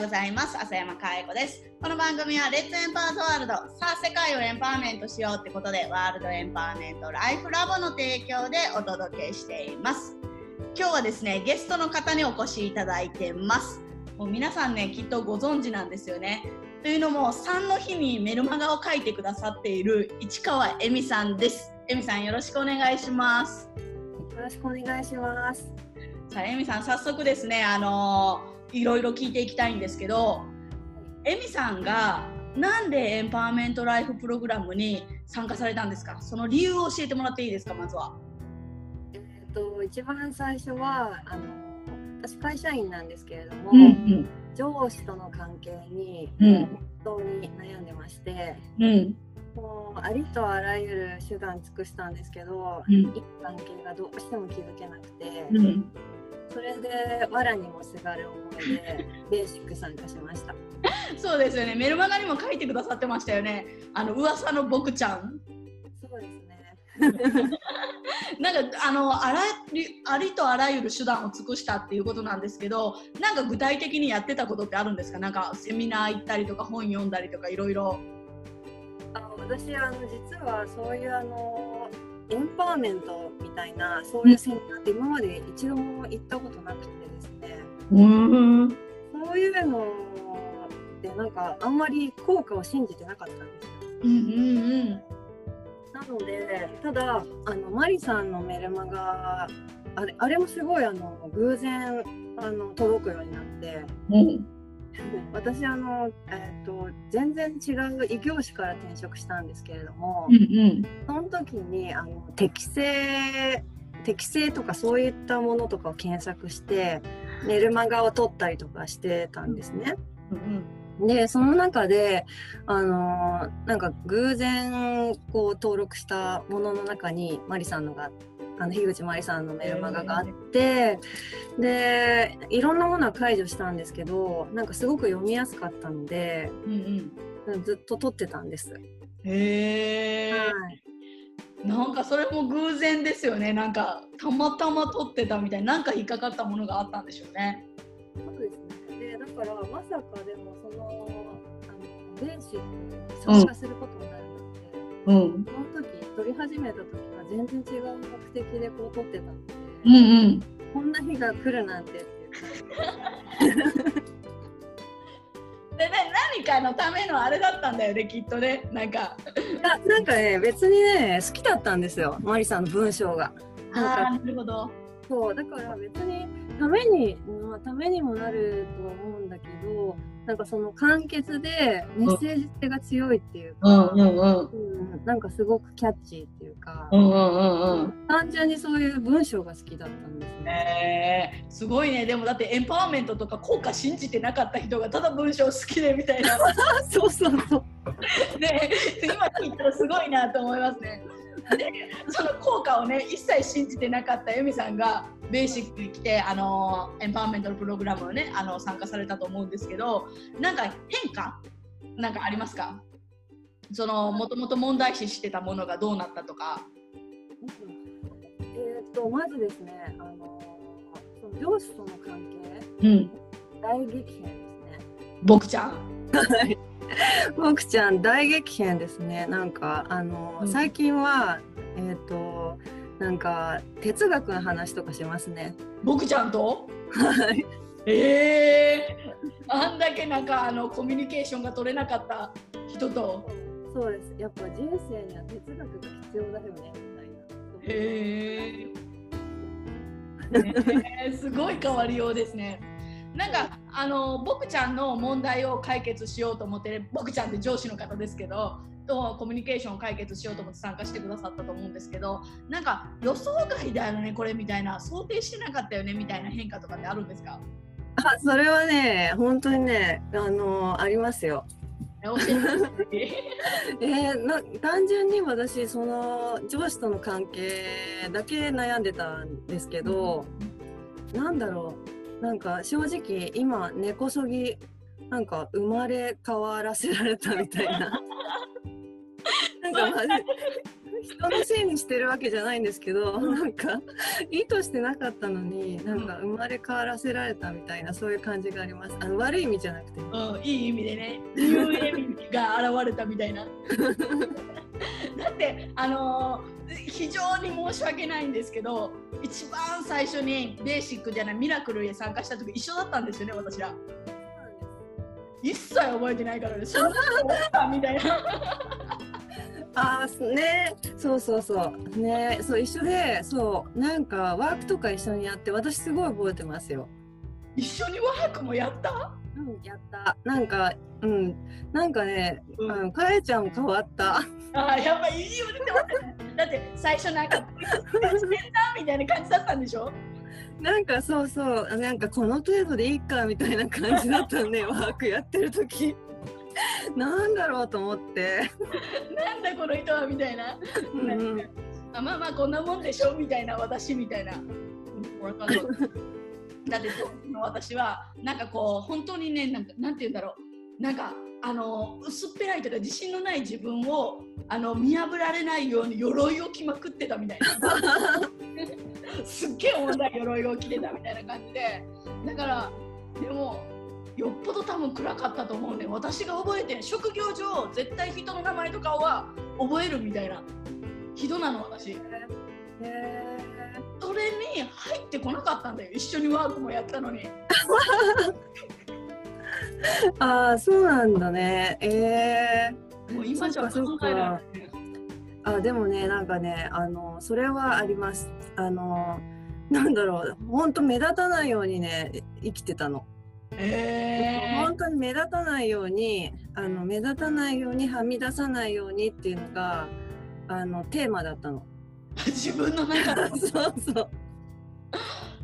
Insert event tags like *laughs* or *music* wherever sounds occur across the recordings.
うございます。浅山かえ子です。この番組はレッツエンパワーズワールドさあ世界をエンパワーメントしようってことでワールドエンパワーメントライフラボの提供でお届けしています。今日はですねゲストの方にお越しいただいてます。もう皆さんねきっとご存知なんですよね。というのも3の日にメルマガを書いてくださっている市川恵美さんです。恵美さんよろしくお願いします。よろしくお願いします。さあ恵美さん早速ですねあのーいろいろ聞いていきたいんですけど、エミさんがなんでエンパワーメントライフプログラムに参加されたんですか？その理由を教えてもらっていいですかまずは。えっと一番最初はあの私会社員なんですけれども、うんうん、上司との関係に本当に悩んでまして、うん、もうありとあらゆる手段尽くしたんですけど、うん、いい関係がどうしても築けなくて、うん、それで藁にもすがる思いで *laughs* ベーシック参加しました。そうですよね。メルマガにも書いてくださってましたよね。あの噂の僕ちゃん。そうですね。*laughs* なんかあのあらありとあらゆる手段を尽くしたっていうことなんですけどなんか具体的にやってたことってあるんですか？なんかセミナー行ったりとか本読んだりとかいろいろ。私あの実はそういうあのエンパワーメントみたいなそういうセミナーって今まで一度も行ったことなくてですね、うん、そういうのってなんかあんまり効果を信じてなかったんですよ。うんうんうん。なのでただあのマリさんのメルマガあれあれもすごいあの偶然あの届くようになって、うん、*laughs* 私あの、えーと、全然違う異業種から転職したんですけれども、うんうん、その時にあの適正適正とかそういったものとかを検索してメルマガを取ったりとかしてたんですね。うん、でその中であのなんか偶然こう登録したものの中にマリさんのがあの樋口真理さんのメルマガがあって、でいろんなものは解除したんですけどなんかすごく読みやすかったので、うんうん、ずっと撮ってたんです。へえ、はい、なんかそれも偶然ですよね。なんかたまたま撮ってたみたいななんか引っかかったものがあったんでしょうね。そうですね。でだからまさかでもそのあの電子に参加することになるので、うん、その時撮り始めた時が全然違う目的でこう撮ってたので、うんうん、こんな日が来るなんてっていう。*laughs* でね、何かのためのあれだったんだよねきっとね。なんか。ななんかね別にね好きだったんですよ。マリさんの文章が。あなるほど。そうだから別にために、まあ、ためにもなるとは思うんだけどなんかその簡潔でメッセージ性が強いっていうか、うんうんなんかすごくキャッチーっていうか、うんうんうんうん、単純にそういう文章が好きだったんですね。えー、すごいね。でもだってエンパワーメントとか効果信じてなかった人がただ文章好きでみたいな。*laughs* そうそうそう。ね今聞いたらすごいなと思いますね。でその効果をね一切信じてなかった由美さんがベーシックに来てあのエンパワーメントのプログラムをねあの参加されたと思うんですけどなんか変化なんかありますか？そのもともと問題視してたものがどうなったとか。えー、っとまずですねあのその上司との関係、うん、大激変ですね。僕ちゃん？僕ちゃん大激変ですね。なんかあの、うん、最近はえっ、ー、となんか哲学の話とかしますね。僕ちゃんと？はい。ええー、あんだけなんかあのコミュニケーションが取れなかった人と？そうです。やっぱ人生には哲学が必要だよねみたいな。へ *laughs* えー、すごい変わりようですね。なんかあの僕ちゃんの問題を解決しようと思って僕ちゃんって上司の方ですけどとコミュニケーションを解決しようと思って参加してくださったと思うんですけどなんか予想外だよねこれみたいな想定してなかったよねみたいな変化とかってあるんですか？あそれはね本当にねあのありますよ。え *laughs* ー、な単純に私その上司との関係だけ悩んでたんですけど、うん、なんだろうなんか正直今根こそぎなんか生まれ変わらせられたみたいな *laughs* *laughs* なんかマジ人のせいにしてるわけじゃないんですけど、なんか意図してなかったのになんか生まれ変わらせられたみたいなそういう感じがあります。あの悪い意味じゃなくて、うん、いい意味でね。ニューエミが現れたみたいな。*laughs* だってあのー、非常に申し訳ないんですけど一番最初にベーシックじゃないミラクルへ参加した時一緒だったんですよね私ら。一切覚えてないからね。そんなのみたいなあね。そうそうそう。ね。そう一緒でそう。なんかワークとか一緒にやって私すごい覚えてますよ。一緒にワークもやった？うんやった。なんかうん。なんかね、うん、かえちゃん変わった。あやっぱいいよねだって最初なんかみたいな感じだったんでしょ？なんかそうそう。なんかこの程度でいいかみたいな感じだったねワークやってる時 *laughs* なんだろうと思って。*laughs* なんだこの人はみたいな、うん、あまあまあこんなもんでしょみたいな私みたいな。だって私はなんかこう本当にねなんかなんて言うんだろう。なんかあの薄っぺらいというか自信のない自分をあの見破られないように鎧を着まくってたみたいな。*laughs* すっげえ重たい鎧を着てたみたいな。感じでだからでもよっぽど多分暗かったと思うね。私が覚えて職業上絶対人の名前とかは覚えるみたいな。人なの私。それに入ってこなかったんだよ。一緒にワークもやったのに。*laughs* ああそうなんだね。えー、もう今じゃ考えられない。あでもねなんかねあのそれはあります。あのなんだろう。本当目立たないようにね生きてたの。えー、本当に目立たないようにあの目立たないようにはみ出さないようにっていうのがあのテーマだったの。*laughs* 自分の中で？*laughs* そうそう。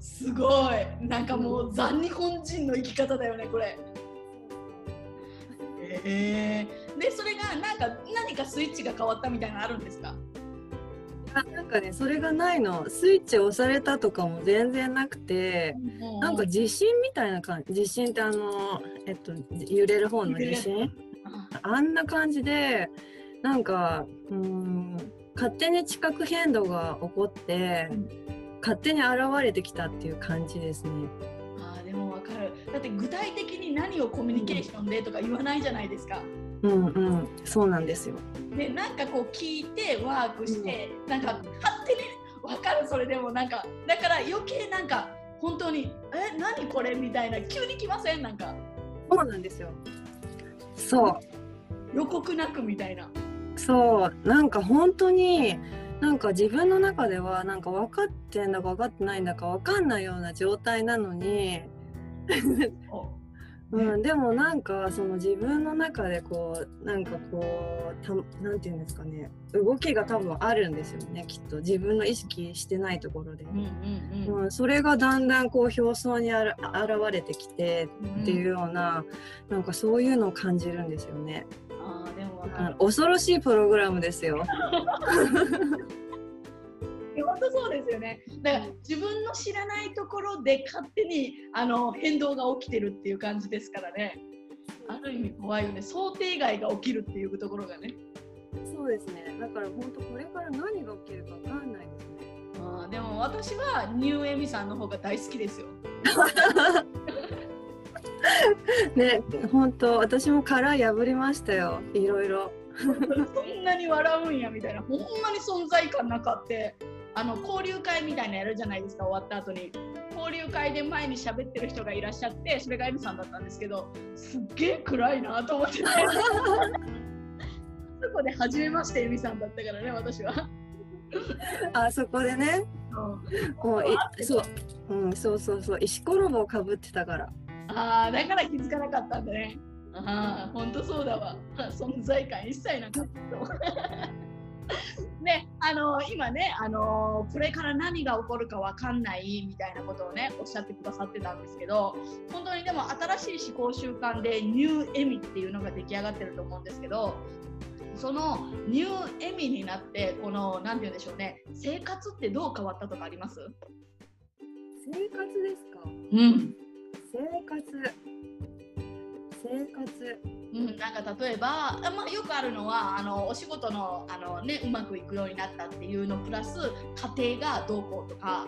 すごい。なんかもうザ日本人の生き方だよねこれ。えー、でそれがなんか何かスイッチが変わったみたいなのあるんですか？あなんかねそれがないの。スイッチ押されたとかも全然なくて、うん、なんか地震みたいな感じ地震ってあの、えっと、揺れる方の地震？あ。んな感じでなんかうん勝手に地殻変動が起こって、うん、勝手に現れてきたっていう感じですね。あでもわかる。だって具体的に何をコミュニケーションでとか言わないじゃないですか。うんうんそうなんですよ。でなんかこう聞いてワークして、うん、なんか勝手に分かるそれでもなんかだから余計なんか本当に「え何これ?」みたいな急に来ません？なんか。そうなんですよ。そう。予告なくみたいな。そうなんか本当になんか自分の中ではなんか分かってんだか分かってないんだか分かんないような状態なのにうん、でもなんかその自分の中でこうなんかこうたなんていうんですかね動きが多分あるんですよねきっと。自分の意識してないところで、うん、うんうん、それがだんだんこう表層にあら現れてきてっていうような、うん、なんかそういうのを感じるんですよね。あでも恐ろしいプログラムですよ。*laughs* 本当そうですよね。だから自分の知らないところで勝手にあの変動が起きてるっていう感じですからね。ある意味怖いよね。想定外が起きるっていうところがね。そうですね。だから本当これから何が起きるかわかんないですね。あでも私はニューエミさんの方が大好きですよ。*laughs* ね、本当私も殻破りましたよ。いろいろ。*laughs* そんなに笑うんやみたいな、ほんまに存在感なかって。あの交流会みたいなやるじゃないですか終わった後に。交流会で前に喋ってる人がいらっしゃってそれがエミさんだったんですけどすっげえ暗いなと思ってて。*laughs* そこで初めましてエミさんだったからね私は。あそこでね、うん、もういそう、うん、そうそうそう。石ころぼをかぶってたから。ああだから気づかなかったんだね。ああ本当そうだわ。*laughs* 存在感一切なかったで *laughs* あの今ねあのこれから何が起こるか分かんないみたいなことをねおっしゃってくださってたんですけど本当にでも新しい思考習慣でニューエミっていうのが出来上がってると思うんですけどそのニューエミになってこの何て言うんでしょうね生活ってどう変わったとかあります？生活ですか？うん。生活生活うん、なんか例えば、まあ、よくあるのはあのお仕事のあの、ね、うまくいくようになったっていうのプラス家庭がどうこうとか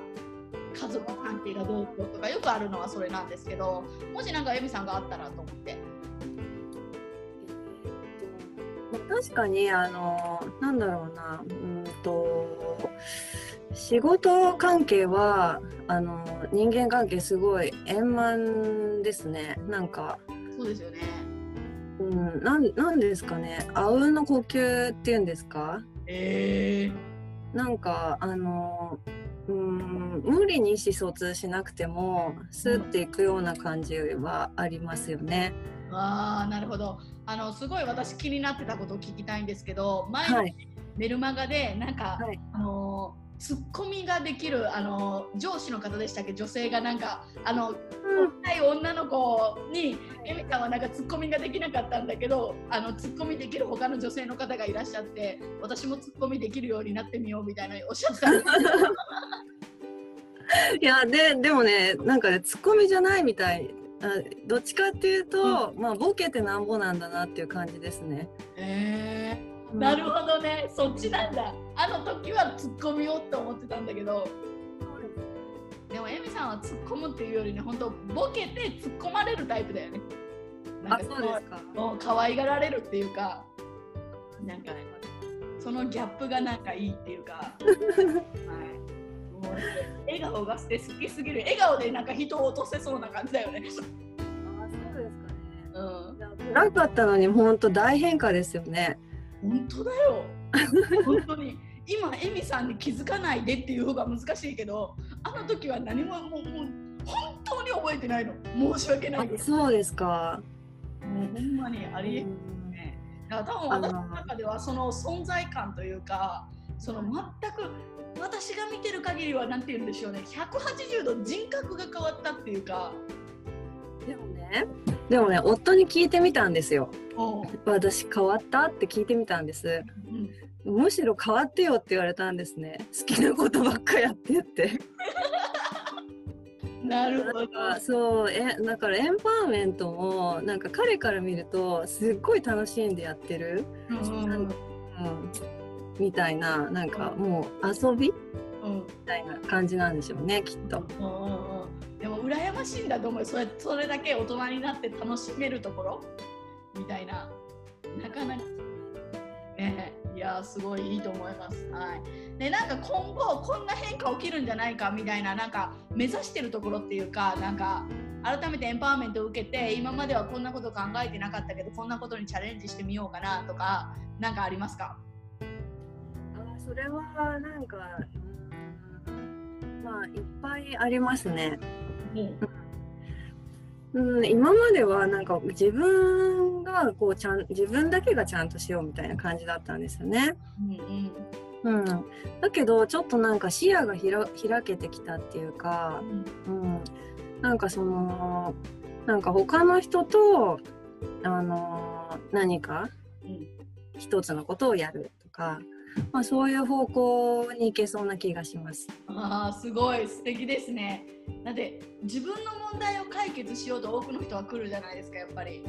家族関係がどうこうとかよくあるのはそれなんですけどもし何かエミさんがあったらと思って？確かにあのなんだろうなうんと仕事関係はあの人間関係すごい円満ですねなんかそうですよね。うんなんなんですかね。あうんの呼吸っていうんですか？えー、なんかあのうん無理に意思疎通しなくてもスッていくような感じはありますよね。ああなるほど。あのすごい私気になってたことを聞きたいんですけど前に、はい、メルマガでなんか、はい、あのツッコミができるあの上司の方でしたっけ？女性がなんかあの若い女の子にエミさんはなんかツッコミができなかったんだけどあのツッコミできる他の女性の方がいらっしゃって私もツッコミできるようになってみようみたいなおっしゃってた。んですいやででもねなんかねツッコミじゃないみたい。どっちかっていうと、うん、まあボケてなんぼなんだなっていう感じですね。えー、なるほどね、そっちなんだ。あの時は突っ込みようって思ってたんだけど。でもエミさんは突っ込むっていうよりね、本当ボケて突っ込まれるタイプだよね。あ、そうですか。もう可愛がられるっていうか、なんかね、そのギャップがなんかいいっていうか。*laughs* はい笑顔がして好きすぎる笑顔でなんか人を落とせそうな感じだよね。あそうですかね。うん。暗かったのに本当大変化ですよね。本当だよ。本当に。今エミさんに気づかないでっていう方が難しいけど、あの時は何ももうもう本当に覚えてないの。申し訳ないです。そうですか。もうほんまにありえね。だから多分私の中ではその存在感というか、その全く私が見てる限りは何て言うんでしょうね180度人格が変わったっていうかでもねでもね夫に聞いてみたんですよ。私変わったって聞いてみたんです、うん、むしろ変わってよって言われたんですね。好きなことばっかやってって。*laughs* なるほど。そうえだからエンパワーメントもなんか彼から見るとすっごい楽しんでやってる、うん、うんみたいななんかもう遊び、うん、みたいな感じなんでしょうねきっと。羨ましいんだと思うそれそれだけ大人になって楽しめるところ？みたいななかなか。ね、いやすごいいいと思います。はい。でなんか今後こんな変化起きるんじゃないか？みたいななんか目指してるところっていうかなんか改めてエンパワーメントを受けて今まではこんなこと考えてなかったけどこんなことにチャレンジしてみようかなとか何かありますか？あ？それはなんか、まあいっぱいありますね。うん、うん、今まではなんか自分がこうちゃん自分だけがちゃんとしようみたいな感じだったんですよね。うん、うん、だけどちょっとなんか視野が開けてきたっていうか、うん、うん、なんかそのなんか他の人とあの何か一つのことをやるとか、まあ、そういう方向に行けそうな気がします。ああすごい素敵ですね。だって自分の問題を解決しようと多くの人は来るじゃないですかやっぱり。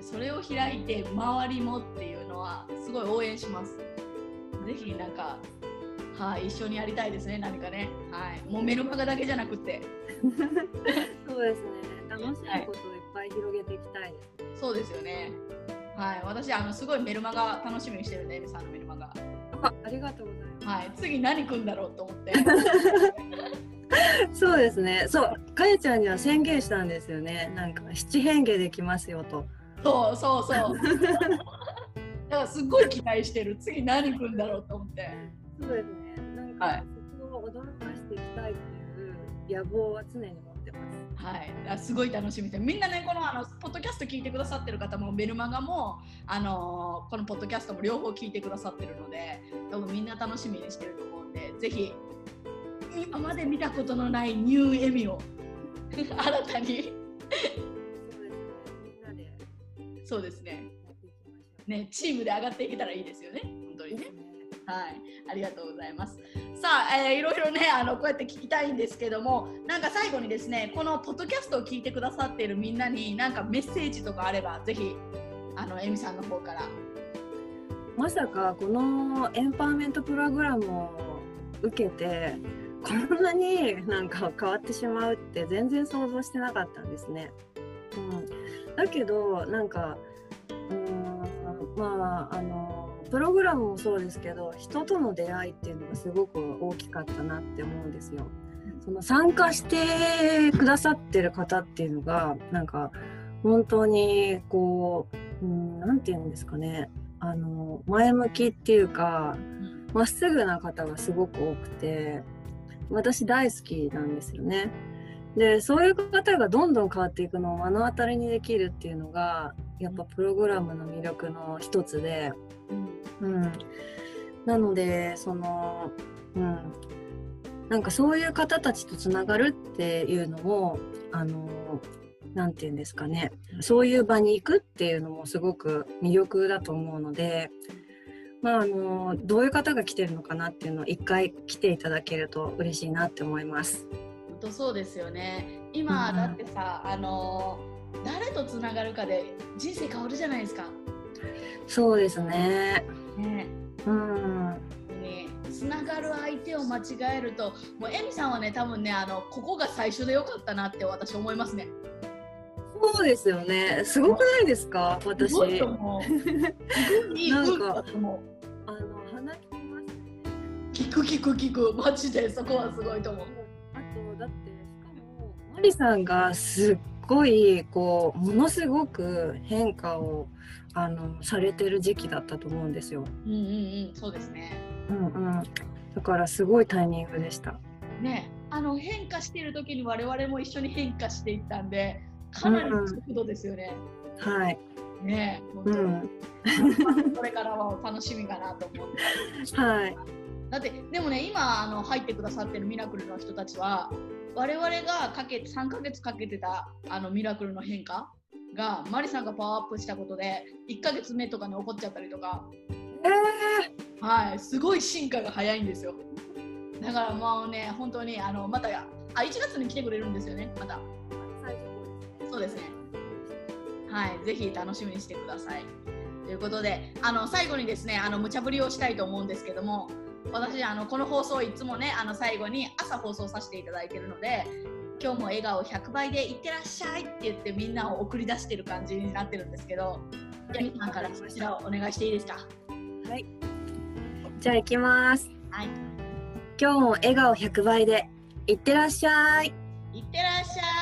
それを開いて周りもっていうのはすごい応援します。ぜひなんかはい、一緒にやりたいですね何かね。はい、もうメルマガだけじゃなくて。*laughs* そうですね。楽しいことをいっぱい広げていきたいです、ねはい、そうですよね。はい、私あのすごいメルマガ楽しみにしてるんで、エミさんのメルマガ。あありがとうございます。はい、次何くんだろうと思って。*laughs* そうですね。そう、かやちゃんには宣言したんですよね。なんか七変化できますよと。そうそうそう。*laughs* だからすごい期待してる。次何くんだろうと思って。そうですね。なんか、はい、そこを驚かしていきたいっていう野望は常に持。はい、すごい楽しみでみんなねこのあのポッドキャスト聞いてくださってる方もメルマガもあのこのポッドキャストも両方聞いてくださってるので多分みんな楽しみにしてると思うんでぜひ今まで見たことのないニューエミを *laughs* 新たに。そうですね。ね。チームで上がっていけたらいいですよね。本当にね。はい、ありがとうございます。さあ、えー、いろいろねあのこうやって聞きたいんですけどもなんか最後にですねこのポッドキャストを聞いてくださっているみんなになんかメッセージとかあればぜひあのエミさんの方から。まさかこのエンパワーメントプログラムを受けてこんなになんか変わってしまうって全然想像してなかったんですね。うん、だけどなんかうんまああのプログラムもそうですけど人との出会いっていうのがすごく大きかったなって思うんですよ。その参加してくださってる方っていうのがなんか本当にこう何、うん、て言うんですかねあの前向きっていうかまっすぐな方がすごく多くて私大好きなんですよね。でそういう方がどんどん変わっていくのを目の当たりにできるっていうのがやっぱプログラムの魅力の一つで、うん、うん、なのでその、うん、なんかそういう方たちとつながるっていうのもあの何て言うんですかねそういう場に行くっていうのもすごく魅力だと思うので。まあ、あのどういう方が来てるのかなっていうのを一回来ていただけると嬉しいなって思います。本当そうですよね今、うん、だってさあの誰とつながるかで人生変わるじゃないですか。そうですね。ねうんつながる相手を間違えるともうエミさんはね多分ねあのここが最初でよかったなって私思いますね。そうですよね。すごくないですか、私。なんか、あの鼻聞きます、ね。聞く聞く聞く、マジでそこはすごいと思う。だってしかもマリさんがすっごいこうものすごく変化をあのされてる時期だったと思うんですよ。うんうんうん、そうですね。うんうん。だからすごいタイミングでした。ね、あの変化している時に我々も一緒に変化していったんで。かなりの速度ですよね。うん、はい。ね本当に、うん、*laughs* これからは楽しみかなと思って。はい。だってでもね今あの入ってくださってるミラクルの人たちは我々がかけ3ヶ月かけてたあのミラクルの変化がマリさんがパワーアップしたことで1ヶ月目とかに起こっちゃったりとか、えー、はいすごい進化が早いんですよだからもうね本当にあのまたあ1月に来てくれるんですよねまた。そうですね。はい、ぜひ楽しみにしてください。ということで、あの最後にですね、あの無茶ぶりをしたいと思うんですけども、私あのこの放送いつもね、あの最後に朝放送させていただいているので、今日も笑顔100倍でいってらっしゃいって言ってみんなを送り出してる感じになってるんですけど、ヤミさんからそちらをお願いしていいですか？はい。じゃあ行きます。はい。今日も笑顔100倍でいってらっしゃい。いってらっしゃい。